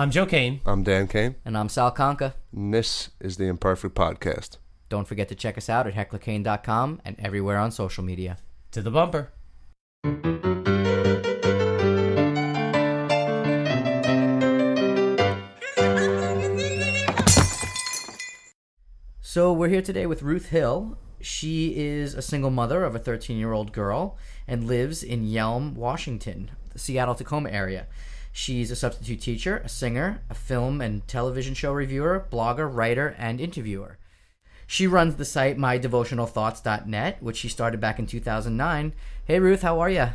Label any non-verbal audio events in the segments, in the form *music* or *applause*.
I'm Joe Kane. I'm Dan Kane. And I'm Sal Conca. And this is the Imperfect Podcast. Don't forget to check us out at hecklerkane.com and everywhere on social media. To the bumper. So we're here today with Ruth Hill. She is a single mother of a 13 year old girl and lives in Yelm, Washington, the Seattle Tacoma area. She's a substitute teacher, a singer, a film and television show reviewer, blogger, writer, and interviewer. She runs the site mydevotionalthoughts.net, which she started back in 2009. Hey, Ruth, how are you?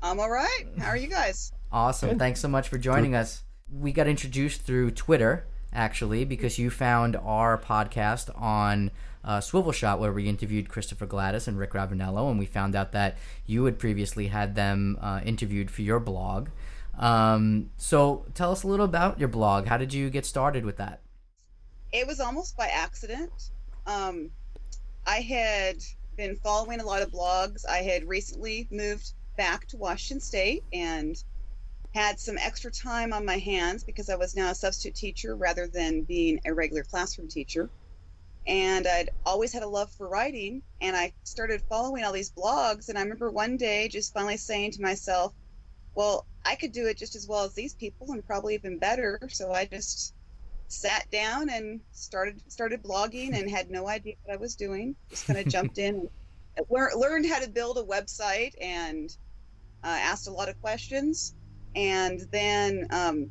I'm all right. How are you guys? Awesome. Good. Thanks so much for joining us. We got introduced through Twitter, actually, because you found our podcast on uh, Swivel Shot, where we interviewed Christopher Gladys and Rick Ravanello, and we found out that you had previously had them uh, interviewed for your blog. Um, so tell us a little about your blog. How did you get started with that? It was almost by accident. Um, I had been following a lot of blogs. I had recently moved back to Washington State and had some extra time on my hands because I was now a substitute teacher rather than being a regular classroom teacher. And I'd always had a love for writing, and I started following all these blogs. And I remember one day just finally saying to myself, well, I could do it just as well as these people and probably even better. So I just sat down and started started blogging and had no idea what I was doing. Just kind of *laughs* jumped in, and learned how to build a website, and uh, asked a lot of questions. And then um,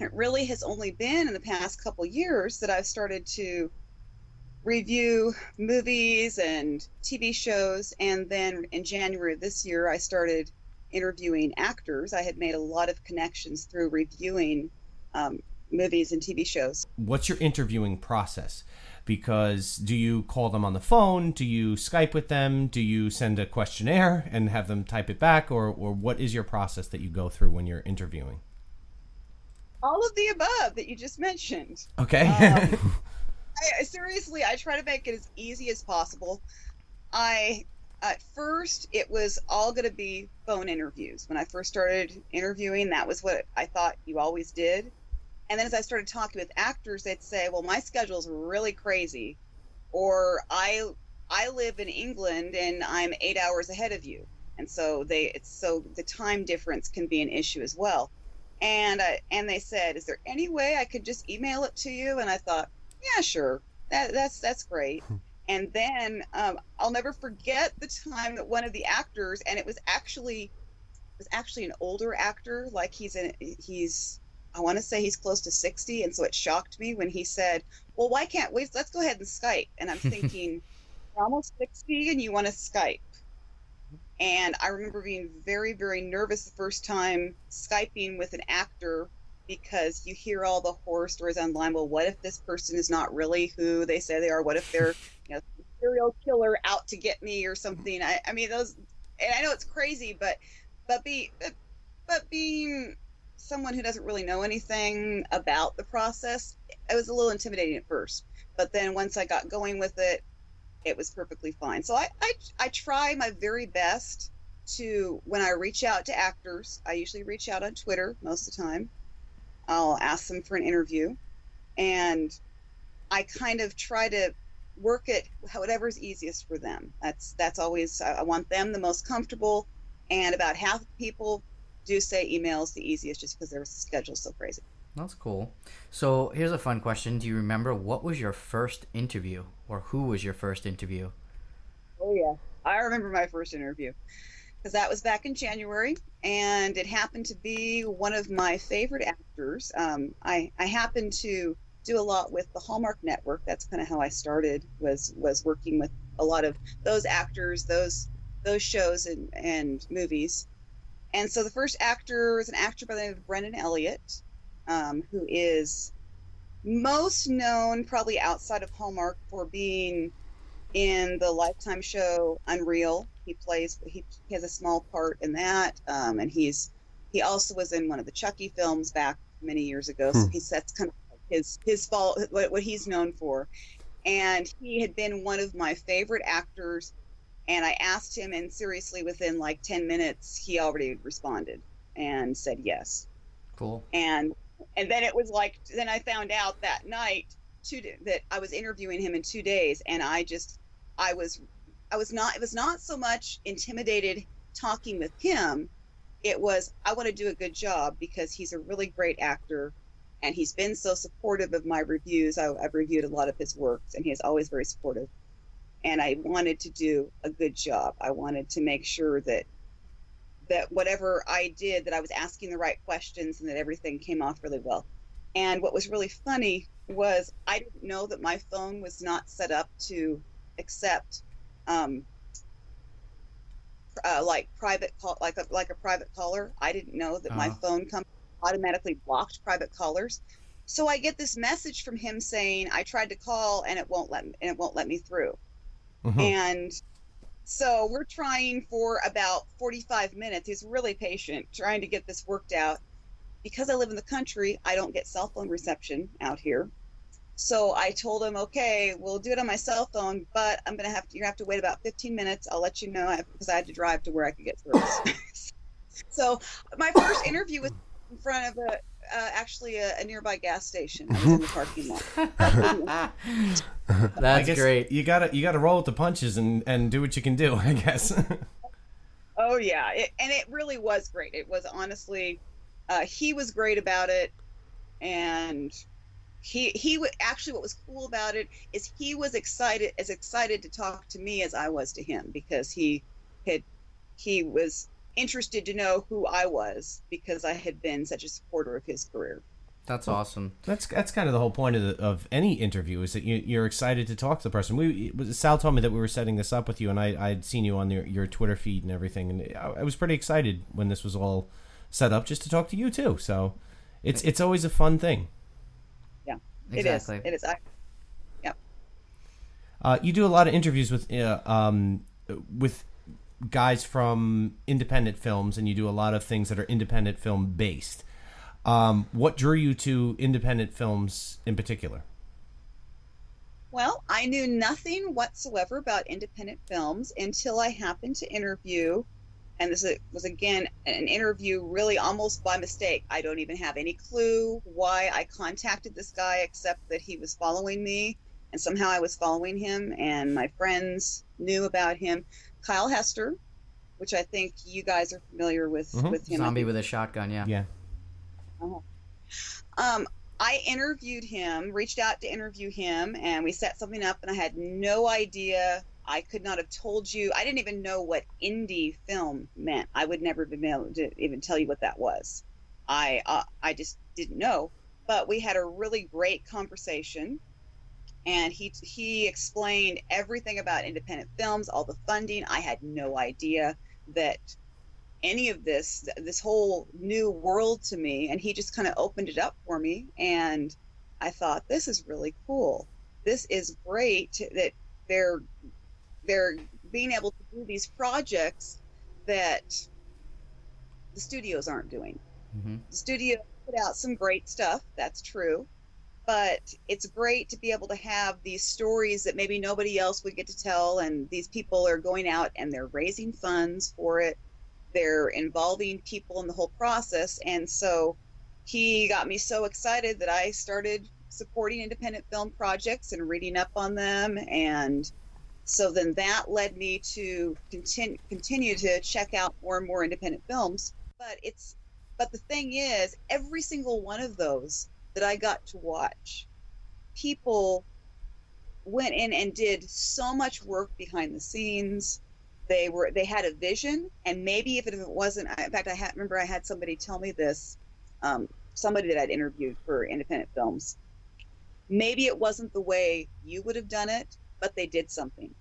it really has only been in the past couple years that I've started to review movies and TV shows. And then in January of this year, I started interviewing actors. I had made a lot of connections through reviewing um, movies and TV shows. What's your interviewing process? Because do you call them on the phone? Do you Skype with them? Do you send a questionnaire and have them type it back? Or, or what is your process that you go through when you're interviewing? All of the above that you just mentioned. Okay. Um, *laughs* I, seriously, I try to make it as easy as possible. I at first it was all going to be phone interviews. When I first started interviewing, that was what I thought you always did. And then as I started talking with actors, they'd say, "Well, my schedule's really crazy," or "I I live in England and I'm eight hours ahead of you," and so they it's so the time difference can be an issue as well. And I, and they said, "Is there any way I could just email it to you?" And I thought, "Yeah, sure. That that's that's great." Hmm. And then um, I'll never forget the time that one of the actors, and it was actually it was actually an older actor, like he's in he's I want to say he's close to sixty, and so it shocked me when he said, "Well, why can't we? Let's go ahead and Skype." And I'm *laughs* thinking, you're almost sixty, and you want to Skype. And I remember being very, very nervous the first time Skyping with an actor because you hear all the horror stories online. Well, what if this person is not really who they say they are? What if they're, you know, serial killer out to get me or something? I, I mean, those, and I know it's crazy, but, but be, but, being someone who doesn't really know anything about the process, it was a little intimidating at first. But then once I got going with it, it was perfectly fine. So I, I, I try my very best to, when I reach out to actors, I usually reach out on Twitter most of the time I'll ask them for an interview, and I kind of try to work it whatever's easiest for them. That's that's always I want them the most comfortable, and about half the people do say email is the easiest just because their schedule's so crazy. That's cool. So here's a fun question: Do you remember what was your first interview, or who was your first interview? Oh yeah, I remember my first interview because that was back in January, and it happened to be one of my favorite actors. Um, I I happened to do a lot with the Hallmark Network. That's kind of how I started. Was was working with a lot of those actors, those those shows and and movies. And so the first actor is an actor by the name of Brennan Elliott, um, who is most known probably outside of Hallmark for being in the Lifetime show Unreal. He plays he, he has a small part in that, um, and he's he also was in one of the Chucky films back many years ago. Hmm. So he sets kind of his his fault what, what he's known for, and he had been one of my favorite actors. And I asked him, and seriously, within like ten minutes, he already responded and said yes. Cool. And and then it was like then I found out that night two that I was interviewing him in two days, and I just I was I was not it was not so much intimidated talking with him. It was I want to do a good job because he's a really great actor, and he's been so supportive of my reviews. I, I've reviewed a lot of his works, and he is always very supportive. And I wanted to do a good job. I wanted to make sure that that whatever I did, that I was asking the right questions and that everything came off really well. And what was really funny was I didn't know that my phone was not set up to accept um, uh, like private call, like a like a private caller. I didn't know that my Uh-huh. phone company automatically blocked private callers. So I get this message from him saying I tried to call and it won't let me, and it won't let me through. Mhm. And so we're trying for about 45 minutes. He's really patient, trying to get this worked out. Because I live in the country, I don't get cell phone reception out here. So I told him, okay, we'll do it on my cell phone, but I'm gonna have to. You have to wait about 15 minutes. I'll let you know because I had to drive to where I could get service. *laughs* so my first interview was in front of a uh, actually a, a nearby gas station. I was in the parking lot. *laughs* That's great. You gotta you gotta roll with the punches and and do what you can do. I guess. *laughs* Oh yeah, it, and it really was great. It was honestly, uh, he was great about it, and he he actually what was cool about it is he was excited as excited to talk to me as I was to him because he had he was interested to know who I was because I had been such a supporter of his career. That's awesome. That's that's kind of the whole point of the, of any interview is that you, you're excited to talk to the person. We was- Sal told me that we were setting this up with you, and I I'd seen you on your, your Twitter feed and everything, and I, I was pretty excited when this was all set up just to talk to you too. So it's it's always a fun thing. Yeah, Exactly. it is. It is. I, Uh, you do a lot of interviews with uh, um, with guys from independent films, and you do a lot of things that are independent film based. Um, what drew you to independent films in particular? Well, I knew nothing whatsoever about independent films until I happened to interview, and this was again an interview really almost by mistake. I don't even have any clue why I contacted this guy except that he was following me, and somehow I was following him, and my friends knew about him. Kyle Hester, which I think you guys are familiar with Mhm. with him. Zombie with a shotgun. Yeah. Yeah. um, I interviewed him, reached out to interview him, and we set something up, and I had no idea. I could not have told you. I didn't even know what indie film meant. I would never have been able to even tell you what that was. I uh, I just didn't know. But we had a really great conversation, and he he explained everything about independent films, all the funding. I had no idea that any of this this whole new world to me and he just kind of opened it up for me and i thought this is really cool this is great that they're they're being able to do these projects that the studios aren't doing. Hmm the studio put out some great stuff that's true but it's great to be able to have these stories that maybe nobody else would get to tell and these people are going out and they're raising funds for it. They're involving people in the whole process and so he got me so excited that i started supporting independent film projects and reading up on them and so then that led me to continue continue to check out more and more independent films. But it's but the thing is every single one of those that i got to watch people went in and did so much work behind the scenes. They were they had a vision and maybe if it, if it wasn't in fact i had, remember i had somebody tell me this um, somebody that i'd interviewed for independent films. Maybe it wasn't the way you would have done it but they did something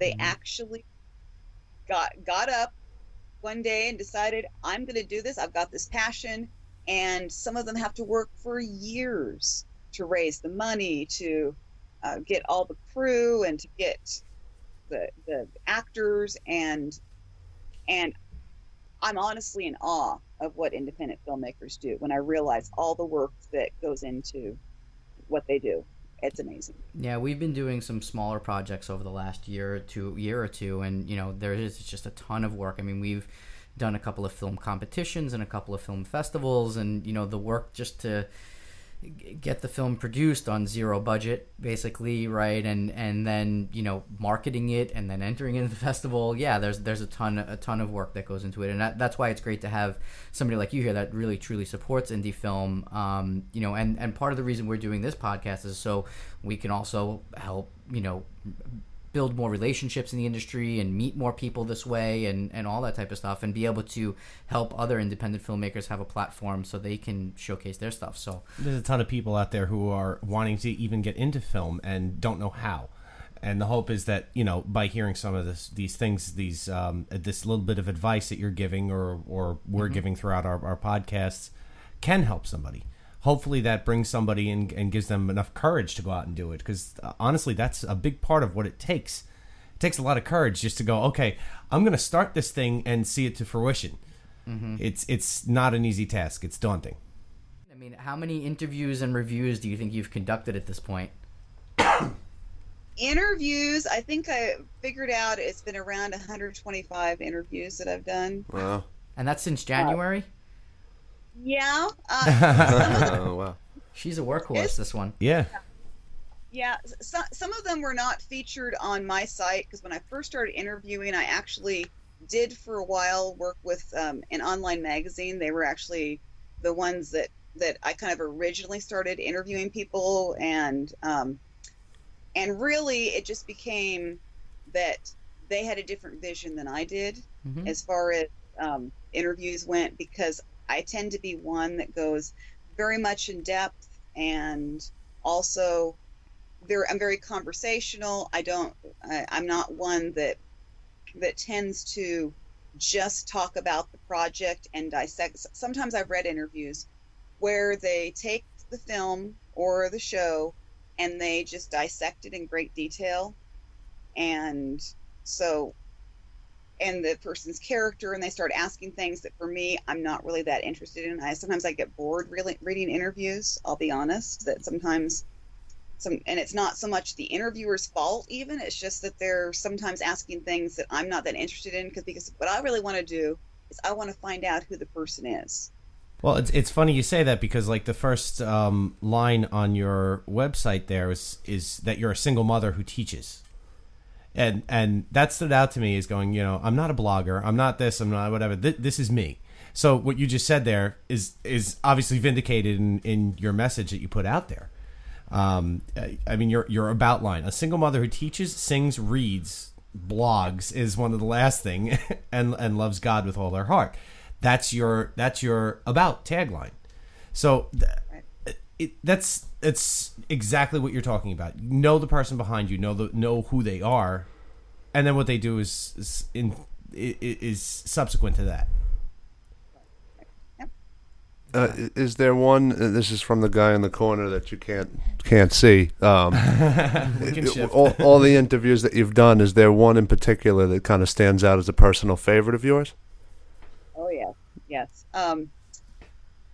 they Mhm. actually got got up one day and decided i'm going to do this i've got this passion and some of them have to work for years to raise the money to uh, get all the crew and to get the the actors and and I'm honestly in awe of what independent filmmakers do when I realize all the work that goes into what they do. It's amazing. Yeah, we've been doing some smaller projects over the last year or two, year or two, and you know there is just a ton of work. I mean, we've done a couple of film competitions and a couple of film festivals, and you know the work just to get the film produced on zero budget basically right? And and then you know marketing it and then entering into the *laughs* festival. Yeah there's there's a ton a ton of work that goes into it. And that, that's why it's great to have somebody like you here that really truly supports indie film. Um, you know and and part of the reason we're doing this podcast is so we can also help you know build more relationships in the industry and meet more people this way and, and all that type of stuff and be able to help other independent filmmakers have a platform so they can showcase their stuff so There's a ton of people out there who are wanting to even get into film and don't know how. And the hope is that you know by hearing some of this, these things, these um, this little bit of advice that you're giving or or we're giving throughout our, our podcasts can help somebody. Hopefully that brings somebody and, and gives them enough courage to go out and do it. Because uh, honestly, that's a big part of what it takes. It takes a lot of courage just to go. Okay, I'm going to start this thing and see it to fruition. It's it's not an easy task. It's daunting. i mean how many interviews and reviews do you think you've conducted at this point *coughs* Interviews, I think I figured out it's been around 125 interviews that I've done. Wow. and that's since january Yeah. Uh, *laughs* oh, wow. she's a workhorse It's- this one Yeah. Yeah, some some of them were not featured on my site because when I first started interviewing, I actually did for a while work with um, an online magazine. They were actually the ones that that I kind of originally started interviewing people, and um, and really it just became that they had a different vision than I did Mhm. as far as um, interviews went because I tend to be one that goes very much in depth and also I'm very conversational. I don't I, I'm not one that that tends to just talk about the project and dissect. Sometimes I've read interviews where they take the film or the show and they just dissect it in great detail. And so and the person's character and they start asking things that for me I'm not really that interested in. I sometimes I get bored really reading interviews, I'll be honest, that sometimes some and it's not so much the interviewer's fault even, it's just that they're sometimes asking things that I'm not that interested in because because what I really want to do is I want to find out who the person is. Well, it's it's funny you say that because like the first um, line on your website there is is that you're a single mother who teaches, and and that stood out to me is going, you know, I'm not a blogger, I'm not this, I'm not whatever. Th- this is me. So what you just said there is is obviously vindicated in, in your message that you put out there. Um, I- mean, your your about line: a single mother who teaches, sings, reads, blogs is one of the last thing, *laughs* and and loves God with all their heart. That's your that's your about tagline. So th- it, that's it's exactly what you're talking about. Know the person behind you, know the know who they are, and then what they do is is in i- i- is subsequent to that. Uh, is there one? Uh, this is from the guy in the corner that you can't can't see. Um, *laughs* We can shift. all, all the interviews that you've done, is there one in particular that kind of stands out as a personal favorite of yours? Oh yes, yes. Um,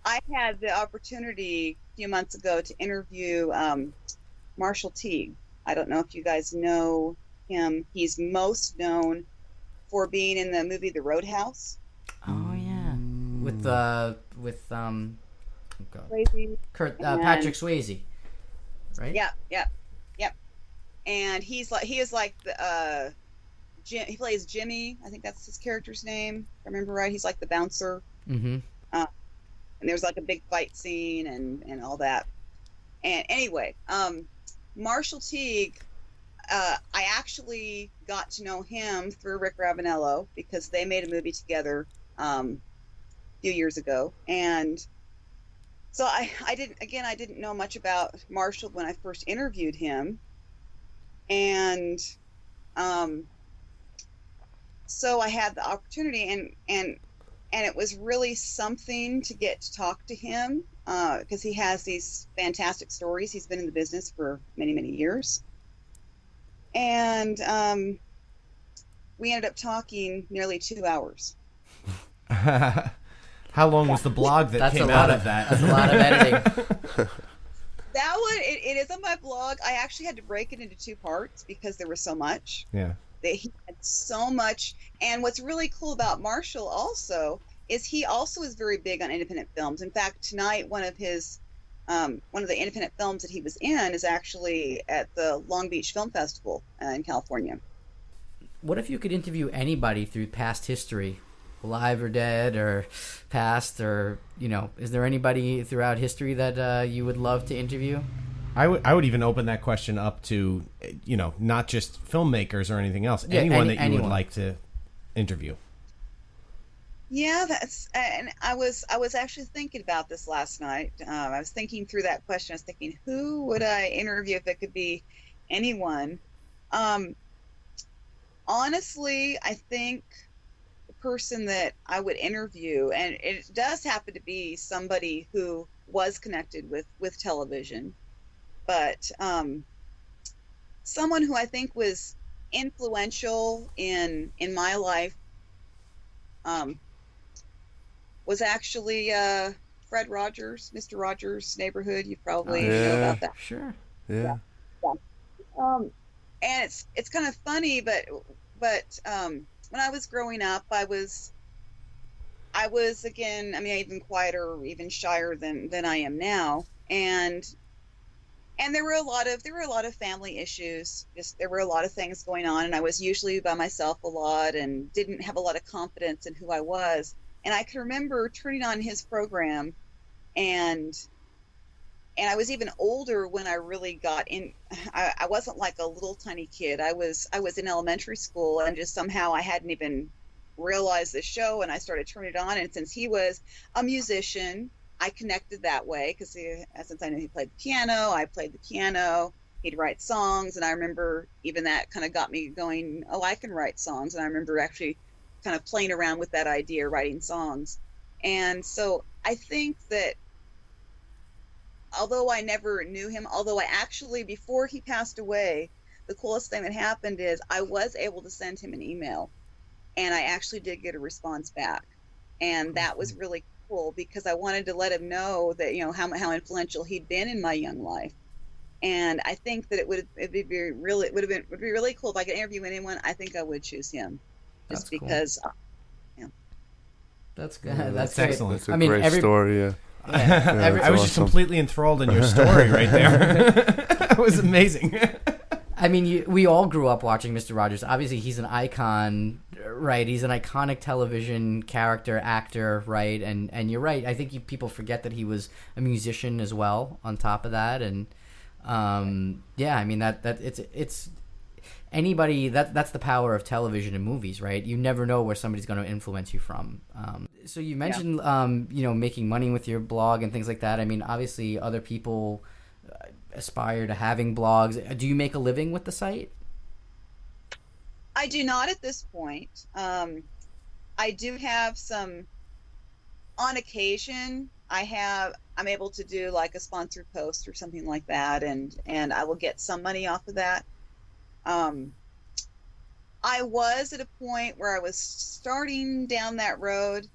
I had the opportunity a few months ago to interview um, Marshall Teague. I don't know if you guys know him. He's most known for being in the movie The Roadhouse. oh yeah with uh with um oh God. Crazy. Kurt uh, Patrick Swayze right Yep, yep, yep. And he's like he is like the uh, Jim, he plays Jimmy. I think that's his character's name. If I remember right. He's like the bouncer. mm-hmm and there's like a big fight scene and and all that. And anyway, um, Marshall Teague, uh, I actually got to know him through Rick Ravanello because they made a movie together um, a few years ago, and so I I didn't again I didn't know much about Marshall when I first interviewed him, and um, so I had the opportunity and and and it was really something to get to talk to him because he has these fantastic stories. He's been in the business for many, many years, and um, we ended up talking nearly two hours. *laughs* How long was the blog that that's came out of of that? that's a lot of editing *laughs* That one, it, it is on my blog. I actually had to break it into two parts because there was so much. yeah. That he had so much, and what's really cool about Marshall also is he also is very big on independent films. In fact, tonight one of his um, one of the independent films that he was in is actually at the Long Beach Film Festival uh, in California. What if you could interview anybody through past history, alive or dead, or past, or you know, is there anybody throughout history that uh, you would love to interview? I would I would even open that question up to you know not just filmmakers or anything else. Yeah, anyone any- that you anyone. would like to interview. Yeah, that's and I was I was actually thinking about this last night. Um, I was thinking through that question. I was thinking, who would I interview if it could be anyone? Um, honestly, I think the person that I would interview, and it does happen to be somebody who was connected with with television, but um, someone who I think was influential in in my life. Um, was actually uh, Fred Rogers, Mr. Rogers' Neighborhood. You probably know Yeah. about that. Sure. Yeah. Um, and it's it's kind of funny, but but um, when I was growing up, I was I was again, I mean, even quieter, even shyer than than I am now, and and there were a lot of there were a lot of family issues. Just there were a lot of things going on, and I was usually by myself a lot, and didn't have a lot of confidence in who I was. And I can remember turning on his program, and and I was even older when I really got in. I, I wasn't like a little tiny kid. I was I was in elementary school, and just somehow I hadn't even realized the show, and I started turning it on. And since he was a musician, I connected that way because uh, since I knew he played the piano, I played the piano. He'd write songs, and I remember even that kind of got me going. Oh, I can write songs, and I remember actually kind of playing around with that idea, writing songs. And so I think that although I never knew him, although I actually, before he passed away, the coolest thing that happened is I was able to send him an email and I actually did get a response back. And that was mm-hmm. really cool because I wanted to let him know that, you know, how, how influential he'd been in my young life. And I think that it would it'd be very really it would have been would be really cool if I could interview anyone. I think I would choose him, just That's cool. because uh, That's good. Yeah, that's that's great. excellent. That's a I mean, great every- story. Yeah. Yeah, Yeah, every- I was That's just completely enthralled in your story right there. *laughs* *laughs* that was amazing. *laughs* I mean, you, we all grew up watching Mr. Rogers. Obviously, he's an icon, right? He's an iconic television character, actor, right? And and you're right. I think you, people forget that he was a musician as well. On top of that, and um, yeah, I mean that that it's it's anybody that that's the power of television and movies, right? You never know where somebody's going to influence you from. Um, so you mentioned, um, you know, making money with your blog and things like that. I mean, obviously, other people aspire to having blogs. Do you make a living with the site? I do not at this point. Um, I do have some. On occasion, I have. I'm able to do like a sponsored post or something like that, and and I will get some money off of that. Um, I was at a point where I was starting down that road,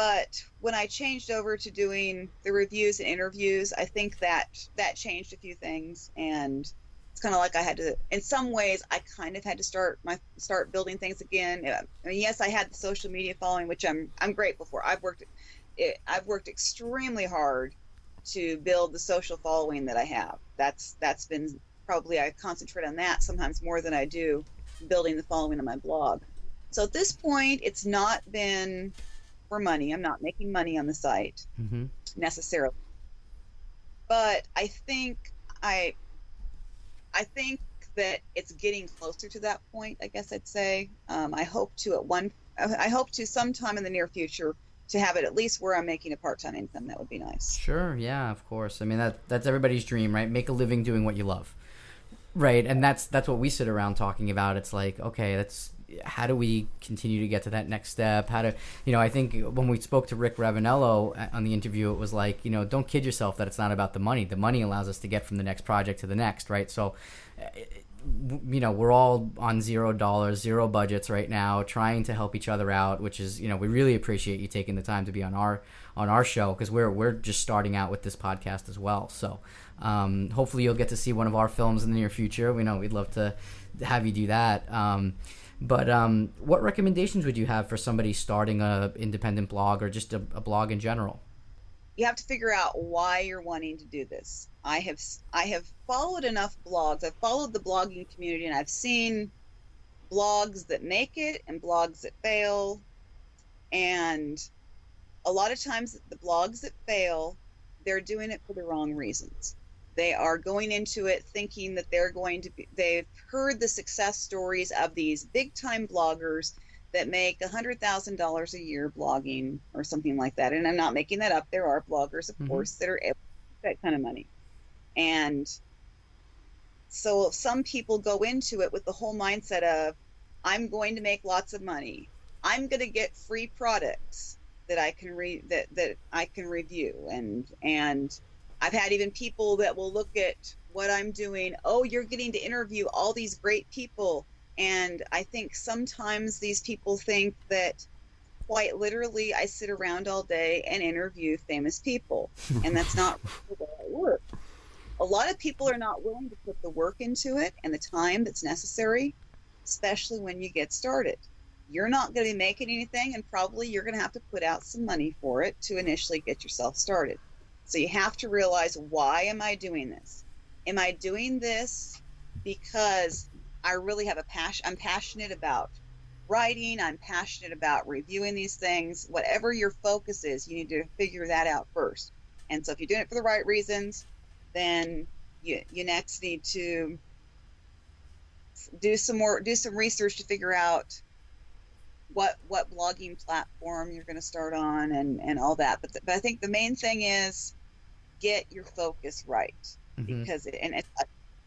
but when I changed over to doing the reviews and interviews, I think that that changed a few things, and it's kind of like I had to. In some ways, I kind of had to start my start building things again. I mean, yes, I had the social media following, which I'm I'm grateful for. I've worked it, I've worked extremely hard to build the social following that I have. That's that's been probably I concentrate on that sometimes more than I do building the following on my blog. So at this point, it's not been for money. I'm not making money on the site Mm-hmm. necessarily. But I think I I think that it's getting closer to that point, I guess I'd say. Um, I hope to at one I hope to sometime in the near future to have it at least where I'm making a part-time income. That would be nice. Sure, yeah, of course. I mean that that's everybody's dream, right? Make a living doing what you love. Right, and that's that's what we sit around talking about. It's like, okay, that's how do we continue to get to that next step? How to, you know, I think when we spoke to Rick Ravanello on the interview, it was like, you know, don't kid yourself that it's not about the money. The money allows us to get from the next project to the next, right? So, uh, you know, we're all on zero dollars, zero budgets right now, trying to help each other out. Which is, you know, we really appreciate you taking the time to be on our on our show because we're we're just starting out with this podcast as well. So, Um, hopefully, you'll get to see one of our films in the near future. We know we'd love to have you do that. Um, but um, what recommendations would you have for somebody starting a independent blog or just a, a blog in general? you have to figure out why you're wanting to do this. I have I have followed enough blogs. I've followed the blogging community and I've seen blogs that make it and blogs that fail. And a lot of times the blogs that fail, they're doing it for the wrong reasons. They are going into it thinking that they're going to be they've heard the success stories of these big time bloggers that make $100,000 a year blogging or something like that. And I'm not making that up. There are bloggers, of mm-hmm. course, that are able to that kind of money. And so some people go into it with the whole mindset of, I'm going to make lots of money. I'm going to get free products that I can read that, that I can review. And, and I've had even people that will look at what I'm doing. Oh, you're getting to interview all these great people and I think sometimes these people think that quite literally I sit around all day and interview famous people. And that's not *laughs* the way I work. A lot of people are not willing to put the work into it and the time that's necessary, especially when you get started. You're not going to be making anything, and probably you're going to have to put out some money for it to initially get yourself started. So you have to realize why am I doing this? Am I doing this because I really have a passion. I'm passionate about writing. I'm passionate about reviewing these things. Whatever your focus is, you need to figure that out first. And so, if you're doing it for the right reasons, then you you next need to do some more, do some research to figure out what what blogging platform you're going to start on and and all that. But but I think the main thing is get your focus right mm-hmm. because it, and it's,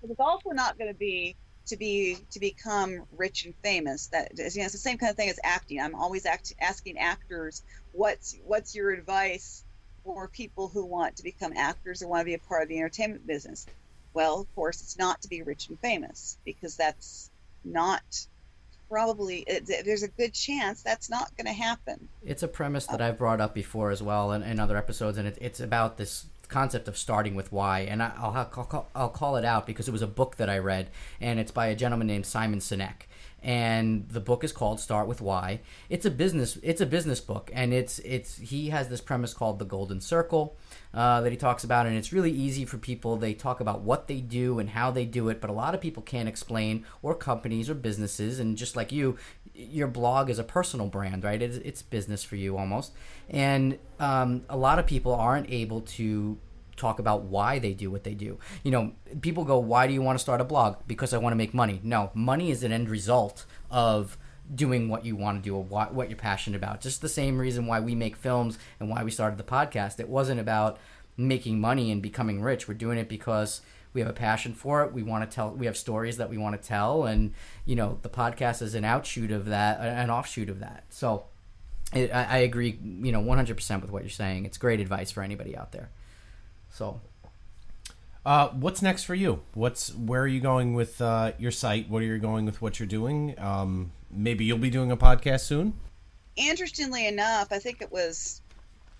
it's also not going to be to be to become rich and famous. That you know, it's the same kind of thing as acting. I'm always act, asking actors, what's what's your advice for people who want to become actors or want to be a part of the entertainment business? Well, of course, it's not to be rich and famous because that's not probably it, there's a good chance that's not going to happen. It's a premise that I've brought up before as well in, in other episodes, and it, it's about this concept of starting with why, and I, will I'll, I'll call it out because it was a book that I read, and it's by a gentleman named Simon Sinek and the book is called Start with Why. It's a business it's a business book and it's it's he has this premise called the golden circle uh, that he talks about and it's really easy for people. They talk about what they do and how they do it but a lot of people can't explain or companies or businesses and just like you your blog is a personal brand right? It's, it's business for you almost. And um, a lot of people aren't able to talk about why they do what they do. You know, people go, "Why do you want to start a blog?" Because I want to make money. No, money is an end result of doing what you want to do or what, what you're passionate about. Just the same reason why we make films and why we started the podcast. It wasn't about making money and becoming rich. We're doing it because we have a passion for it. We want to tell. We have stories that we want to tell, and you know, the podcast is an outshoot of that, an offshoot of that. So. I, I agree, you know, 100% with what you're saying. It's great advice for anybody out there. So, uh, what's next for you? What's where are you going with uh, your site? What are you going with what you're doing? Um, maybe you'll be doing a podcast soon. Interestingly enough, I think it was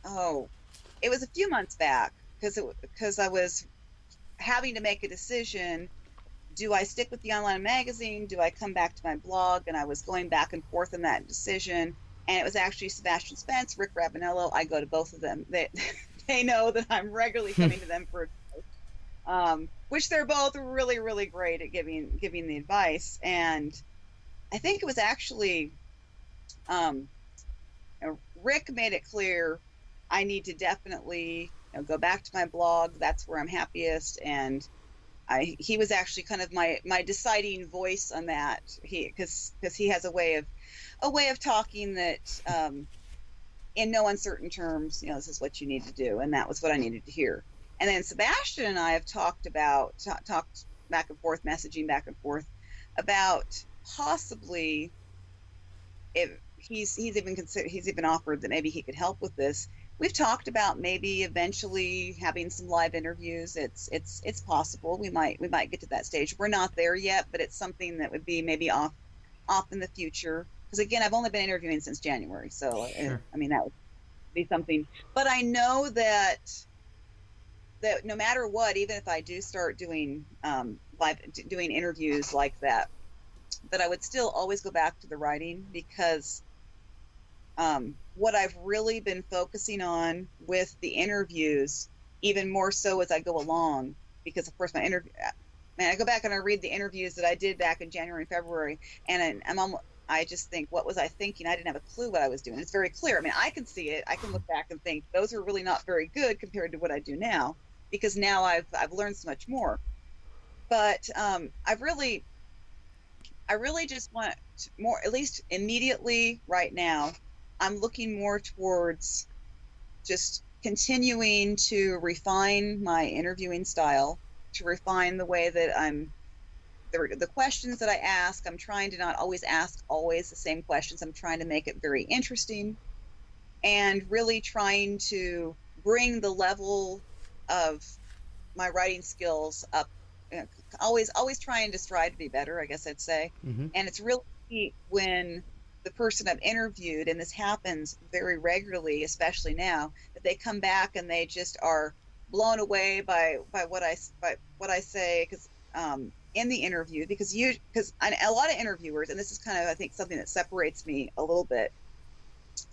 oh, it was a few months back because because I was having to make a decision. Do I stick with the online magazine? Do I come back to my blog? And I was going back and forth in that decision. And it was actually Sebastian Spence, Rick Ravanello. I go to both of them. They *laughs* *laughs* they know that I'm regularly *laughs* coming to them for advice, um, which they're both really, really great at giving giving the advice. And I think it was actually um, Rick made it clear I need to definitely you know, go back to my blog. That's where I'm happiest. And I, he was actually kind of my, my deciding voice on that. He because because he has a way of a way of talking that um, in no uncertain terms, you know, this is what you need to do. And that was what I needed to hear. And then Sebastian and I have talked about, t- talked back and forth, messaging back and forth about possibly if he's, he's even considered, he's even offered that maybe he could help with this. We've talked about maybe eventually having some live interviews. It's, it's, it's possible. We might, we might get to that stage. We're not there yet, but it's something that would be maybe off, off in the future because again, I've only been interviewing since January, so uh, sure. I mean that would be something. But I know that that no matter what, even if I do start doing um, live doing interviews like that, that I would still always go back to the writing because um, what I've really been focusing on with the interviews, even more so as I go along, because of course my interview, man, I go back and I read the interviews that I did back in January and February, and I'm almost, I just think, what was I thinking? I didn't have a clue what I was doing. It's very clear. I mean, I can see it. I can look back and think those are really not very good compared to what I do now, because now I've I've learned so much more. But um, I've really, I really just want more, at least immediately right now, I'm looking more towards just continuing to refine my interviewing style, to refine the way that I'm the, the questions that I ask, I'm trying to not always ask always the same questions. I'm trying to make it very interesting and really trying to bring the level of my writing skills up. Always, always trying to strive to be better, I guess I'd say. Mm-hmm. And it's really when the person I've interviewed, and this happens very regularly, especially now, that they come back and they just are blown away by by what I by what I say because um, in the interview because you because a lot of interviewers and this is kind of I think something that separates me a little bit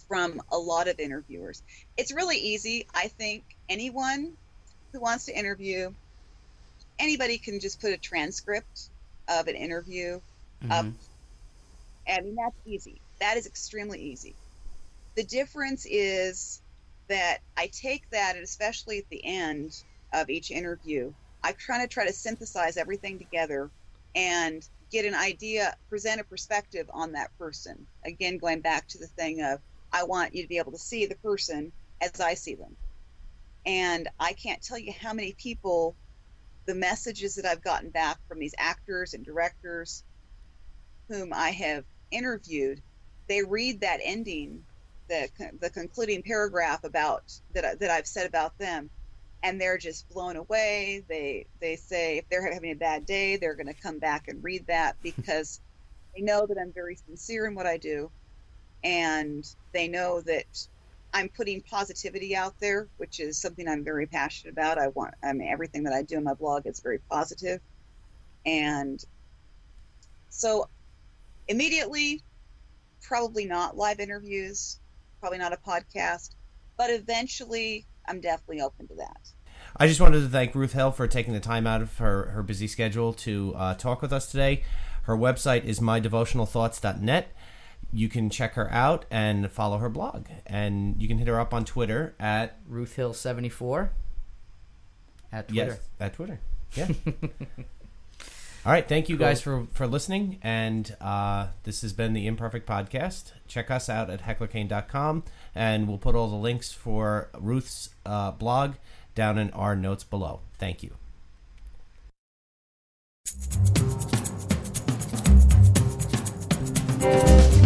from a lot of interviewers. It's really easy. I think anyone who wants to interview anybody can just put a transcript of an interview Mm-hmm. up. I mean that's easy. That is extremely easy. The difference is that I take that and especially at the end of each interview I try to try to synthesize everything together and get an idea, present a perspective on that person. Again, going back to the thing of I want you to be able to see the person as I see them. And I can't tell you how many people the messages that I've gotten back from these actors and directors whom I have interviewed, they read that ending, the the concluding paragraph about that that I've said about them, and they're just blown away. They they say if they're having a bad day, they're going to come back and read that *laughs* because they know that I'm very sincere in what I do, and they know that I'm putting positivity out there, which is something I'm very passionate about. I want I mean everything that I do in my blog is very positive, and so immediately, probably not live interviews, probably not a podcast, but eventually I'm definitely open to that. I just wanted to thank Ruth Hill for taking the time out of her, her busy schedule to uh, talk with us today. Her website is mydevotionalthoughts.net. You can check her out and follow her blog. And you can hit her up on Twitter at Ruth Hill seventy four at Twitter. yes, at Twitter. Yeah. *laughs* All right. Thank you cool. guys for, for listening. And uh, this has been the Imperfect Podcast. Check us out at hecklerkane.com. And we'll put all the links for Ruth's uh, blog down in our notes below. Thank you. Thank you.